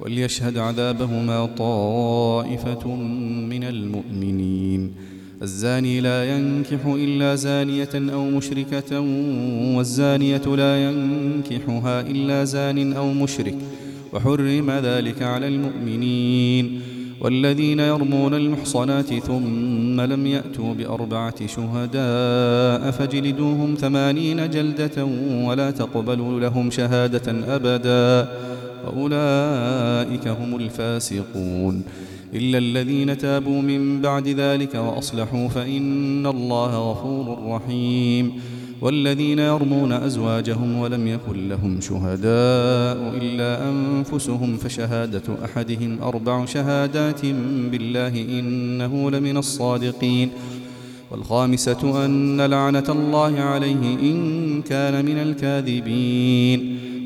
وليشهد عذابهما طائفة من المؤمنين. الزاني لا ينكح إلا زانية أو مشركة والزانية لا ينكحها إلا زان أو مشرك وحرم ذلك على المؤمنين. والذين يرمون المحصنات ثم لم يأتوا بأربعة شهداء فجلدوهم ثمانين جلدة ولا تقبلوا لهم شهادة أبدا. وأولئك هم الفاسقون. إلا الذين تابوا من بعد ذلك وأصلحوا فإن الله غفور رحيم. والذين يرمون أزواجهم ولم يكن لهم شهداء إلا أنفسهم فشهادة أحدهم أربع شهادات بالله إنه لمن الصادقين. والخامسة أن لعنة الله عليه إن كان من الكاذبين.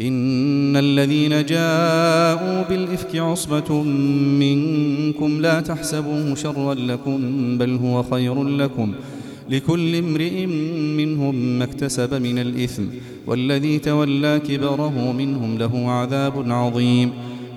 إن الذين جاءوا بالإفك عصبة منكم لا تحسبوه شرا لكم بل هو خير لكم. لكل امرئ منهم ما اكتسب من الإثم والذي تولى كبره منهم له عذاب عظيم.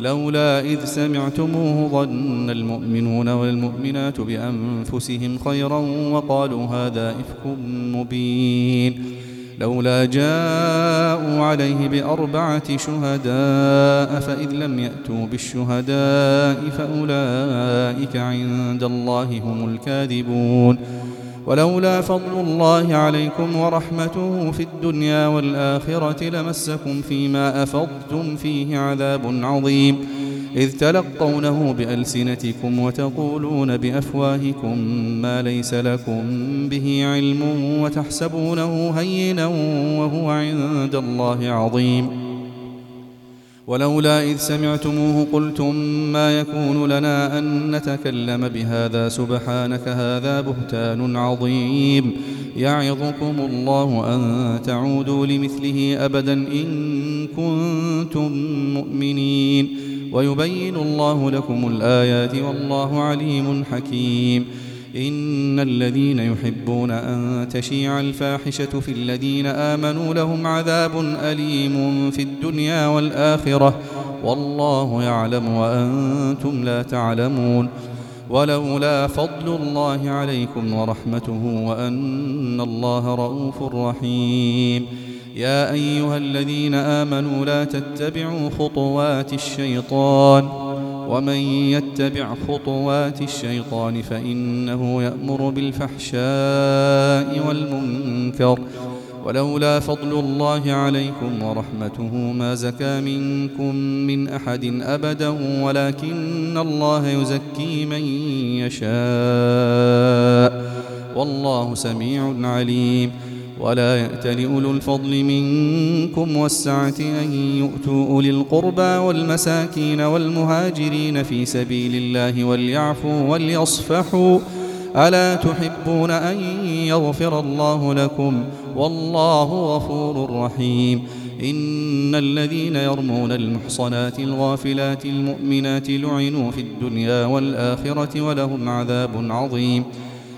لولا إذ سمعتموه ظن المؤمنون والمؤمنات بأنفسهم خيرا وقالوا هذا إفك مبين. لولا جاءوا عليه بأربعة شهداء فإذ لم يأتوا بالشهداء فأولئك عند الله هم الكاذبون. ولولا فضل الله عليكم ورحمته في الدنيا والآخرة لمسكم فيما أفضتم فيه عذاب عظيم. إذ تلقونه بألسنتكم وتقولون بأفواهكم ما ليس لكم به علم وتحسبونه هينا وهو عند الله عظيم. ولولا إذ سمعتموه قلتم ما يكون لنا أن نتكلم بهذا سبحانك هذا بهتان عظيم. يعظكم الله أن تعودوا لمثله أبدا إن كنتم مؤمنين. ويبين الله لكم الآيات والله عليم حكيم. إن الذين يحبون أن تشيع الفاحشة في الذين آمنوا لهم عذاب أليم في الدنيا والآخرة. والله يعلم وأنتم لا تعلمون. ولولا فضل الله عليكم ورحمته وأن الله رؤوف رحيم. يا أيها الذين آمنوا لا تتبعوا خطوات الشيطان ومن يتبع خطوات الشيطان فإنه يأمر بالفحشاء والمنكر ولولا فضل الله عليكم ورحمته ما زكى منكم من أحد أبدا ولكن الله يزكي من يشاء والله سميع عليم ولا يأت لأولو الفضل منكم والسعة أن يؤتوا أولي القربى والمساكين والمهاجرين في سبيل الله وليعفوا وليصفحوا. ألا تحبون أن يغفر الله لكم؟ والله غفور رحيم. إن الذين يرمون المحصنات الغافلات المؤمنات لعنوا في الدنيا والآخرة ولهم عذاب عظيم.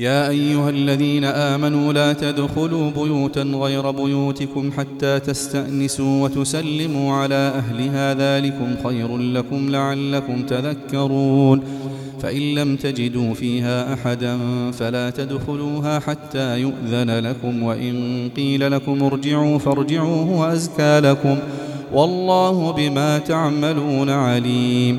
يا أيها الذين آمنوا لا تدخلوا بيوتا غير بيوتكم حتى تستأنسوا وتسلموا على أهلها ذلكم خير لكم لعلكم تذكرون فإن لم تجدوا فيها أحدا فلا تدخلوها حتى يؤذن لكم وإن قيل لكم ارجعوا فارجعوا هو أزكى لكم والله بما تعملون عليم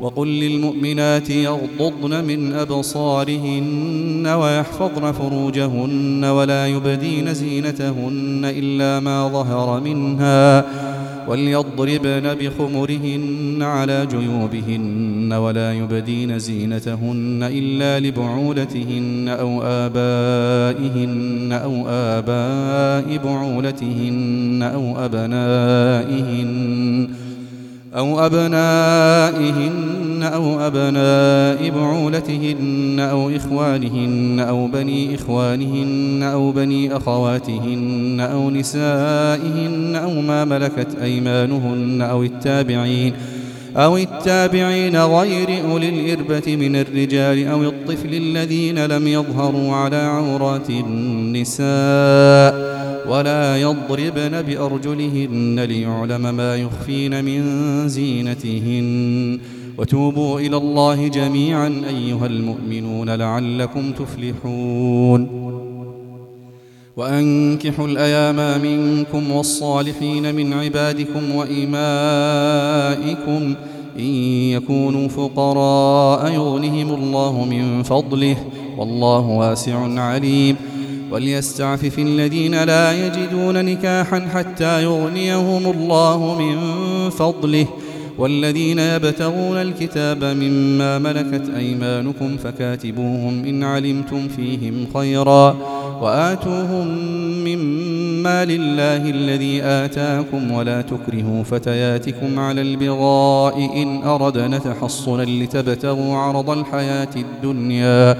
وقل للمؤمنات يغضضن من أبصارهن ويحفظن فروجهن ولا يبدين زينتهن إلا ما ظهر منها وليضربن بخمرهن على جيوبهن ولا يبدين زينتهن إلا لبعولتهن أو آبائهن أو آباء بعولتهن أو أبنائهن أو أبنائهن أو أبناء بعولتهن أو إخوانهن أو بني إخوانهن أو بني أخواتهن أو نسائهن أو ما ملكت أيمانهن أو التابعين أو التابعين غير أولي الإربة من الرجال أو الطفل الذين لم يظهروا على عورات النساء ولا يضربن بأرجلهن ليعلم ما يخفين من زينتهن. وتوبوا إلى الله جميعا أيها المؤمنون لعلكم تفلحون. وأنكحوا الأيام منكم والصالحين من عبادكم وإمائكم إن يكونوا فقراء يغنهم الله من فضله. والله واسع عليم. وليستعفف الذين لا يجدون نكاحا حتى يغنيهم الله من فضله. والذين يبتغون الكتاب مما ملكت أيمانكم فكاتبوهم إن علمتم فيهم خيرا. وآتوهم مما لله الذي آتاكم ولا تكرهوا فتياتكم على البغاء إن أردنا تحصنا لتبتغوا عرض الحياة الدنيا.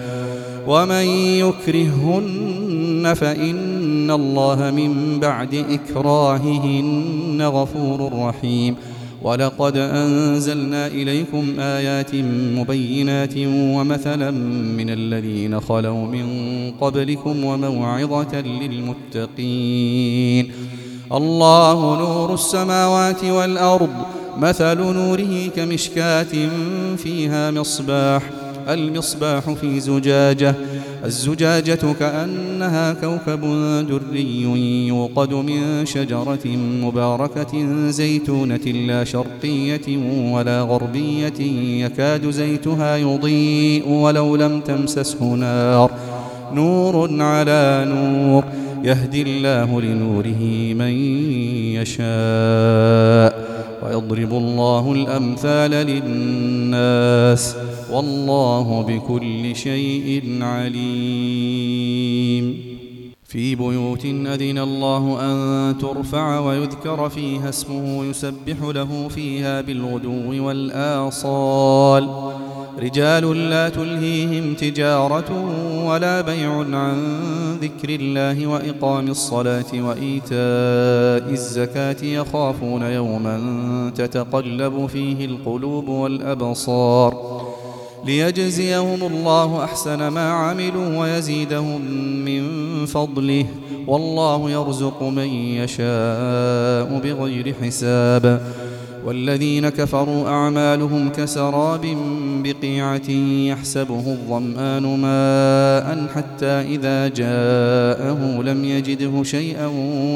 ومن يكرهن فإن الله من بعد إكراههن غفور رحيم. ولقد أنزلنا إليكم آيات مبينات ومثلا من الذين خلوا من قبلكم وموعظة للمتقين. الله نور السماوات والأرض مثل نوره كمشكاة فيها مصباح المصباح في زجاجة. الزجاجة كأنها كوكب دري يوقد من شجرة مباركة زيتونة لا شرقية ولا غربية يكاد زيتها يضيء ولو لم تمسسه نار. نور على نور يهدي الله لنوره من يشاء ويضرب الله الأمثال للناس. والله بكل شيء عليم. في بيوت أذن الله أن ترفع ويذكر فيها اسمه يسبح له فيها بالغدو والآصال. رجال لا تلهيهم تجارة ولا بيع عن ذكر الله وإقام الصلاة وإيتاء الزكاة يخافون يوما تتقلب فيه القلوب والأبصار. ليجزيهم الله أحسن ما عملوا ويزيدهم من فضله. والله يرزق من يشاء بغير حساب. والذين كفروا أعمالهم كسراب بقيعة يحسبه الظمآن ماء حتى إذا جاءه لم يجده شيئا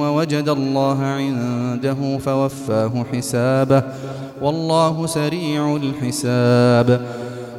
ووجد الله عنده فوفاه حسابه. والله سريع الحساب.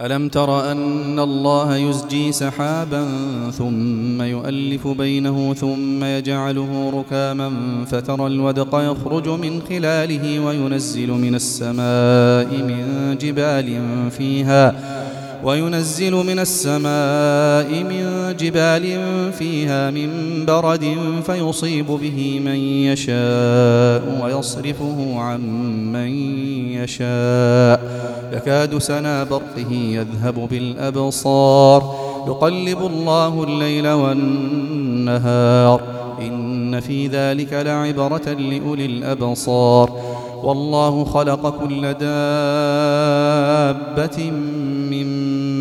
ألم تر أن الله يزجي سحابا ثم يؤلف بينه ثم يجعله ركاما فترى الودق يخرج من خلاله وينزل من السماء من جبال فيها وينزل من السماء من جبال فيها من برد فيصيب به من يشاء ويصرفه عن من يشاء يكاد سنا برقه يذهب بالأبصار. يقلب الله الليل والنهار. إن في ذلك لعبرة لأولي الأبصار. والله خلق كل دابة من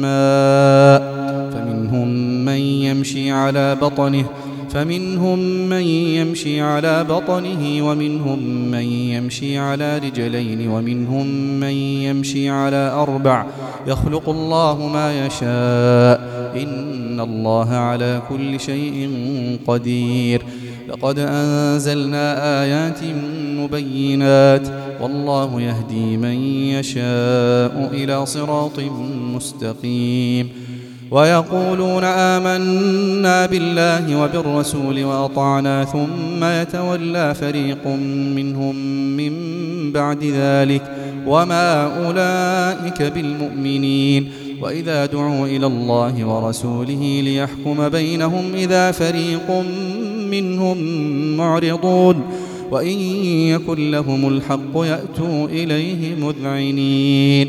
ماء. فمنهم من يمشي على بطنه فمنهم من يمشي على بطنه ومنهم من يمشي على رجلين ومنهم من يمشي على أربع يخلق الله ما يشاء إن الله على كل شيء قدير لقد أنزلنا آيات مبينات والله يهدي من يشاء إلى صراط مستقيم ويقولون آمنا بالله وبالرسول وأطعنا ثم يتولى فريق منهم من بعد ذلك وما أولئك بالمؤمنين وإذا دعوا إلى الله ورسوله ليحكم بينهم إذا فريق منهم معرضون وإن يكن لهم الحق يأتوا إليه مذعنين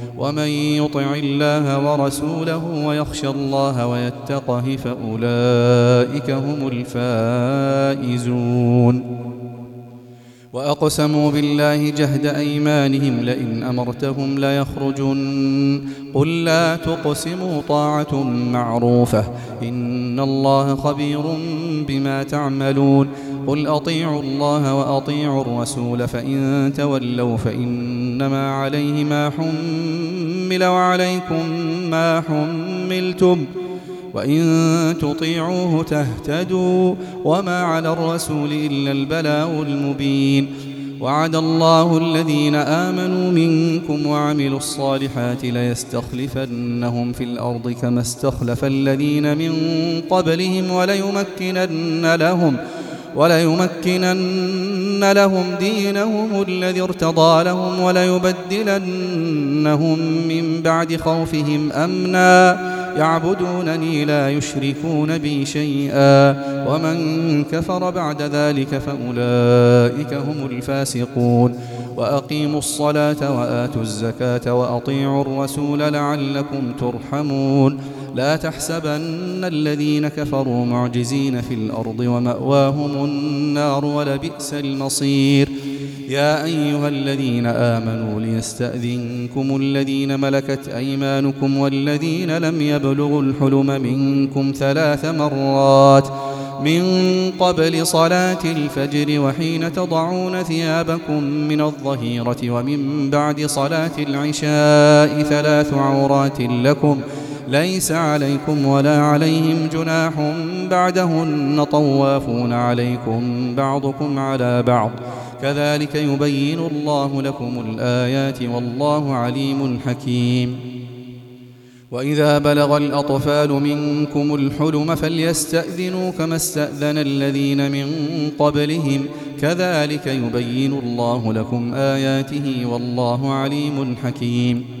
ومن يطع الله ورسوله ويخشى الله ويتقه فأولئك هم الفائزون. وأقسموا بالله جهد أيمانهم لئن أمرتهم ليخرجن. قل لا تقسموا طاعة معروفة إن الله خبير بما تعملون. قل أطيعوا الله وأطيعوا الرسول فإن تولوا فإنما عليه ما حمل وعليكم ما حملتم وإن تطيعوه تهتدوا وما على الرسول إلا البلاء المبين وعد الله الذين آمنوا منكم وعملوا الصالحات ليستخلفنهم في الأرض كما استخلف الذين من قبلهم وليمكنن لهم وليمكنن لهم دينهم الذي ارتضى لهم وليبدلنهم من بعد خوفهم أمناً. يعبدونني لا يشركون بي شيئا. ومن كفر بعد ذلك فأولئك هم الفاسقون. وأقيموا الصلاة وآتوا الزكاة وأطيعوا الرسول لعلكم ترحمون. لا تحسبن الذين كفروا معجزين في الأرض ومأواهم النار ولبئس المصير. يا أيها الذين آمنوا ليستأذنكم الذين ملكت أيمانكم والذين لم يبلغوا الحلم منكم ثلاث مرات من قبل صلاة الفجر وحين تضعون ثيابكم من الظهيرة ومن بعد صلاة العشاء ثلاث عورات لكم ليس عليكم ولا عليهم جناح بعدهن طوافون عليكم بعضكم على بعض. كذلك يبين الله لكم الآيات والله عليم حكيم. وإذا بلغ الأطفال منكم الحلم فليستأذنوا كما استأذن الذين من قبلهم. كذلك يبين الله لكم آياته والله عليم حكيم.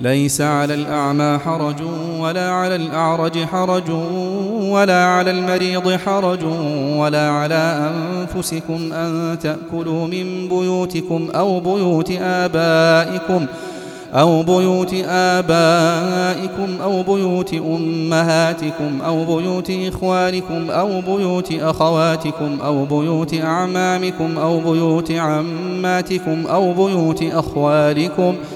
ليس على الأعمى حرج ولا على الأعرج حرج ولا على المريض حرج ولا على أنفسكم أن تأكلوا من بيوتكم أو بيوت آبائكم أو بيوت آبائكم أو بيوت أمهاتكم أو بيوت إخوانكم أو بيوت أخواتكم أو بيوت أعمامكم أو بيوت عماتكم أو بيوت أخوالكم ۖ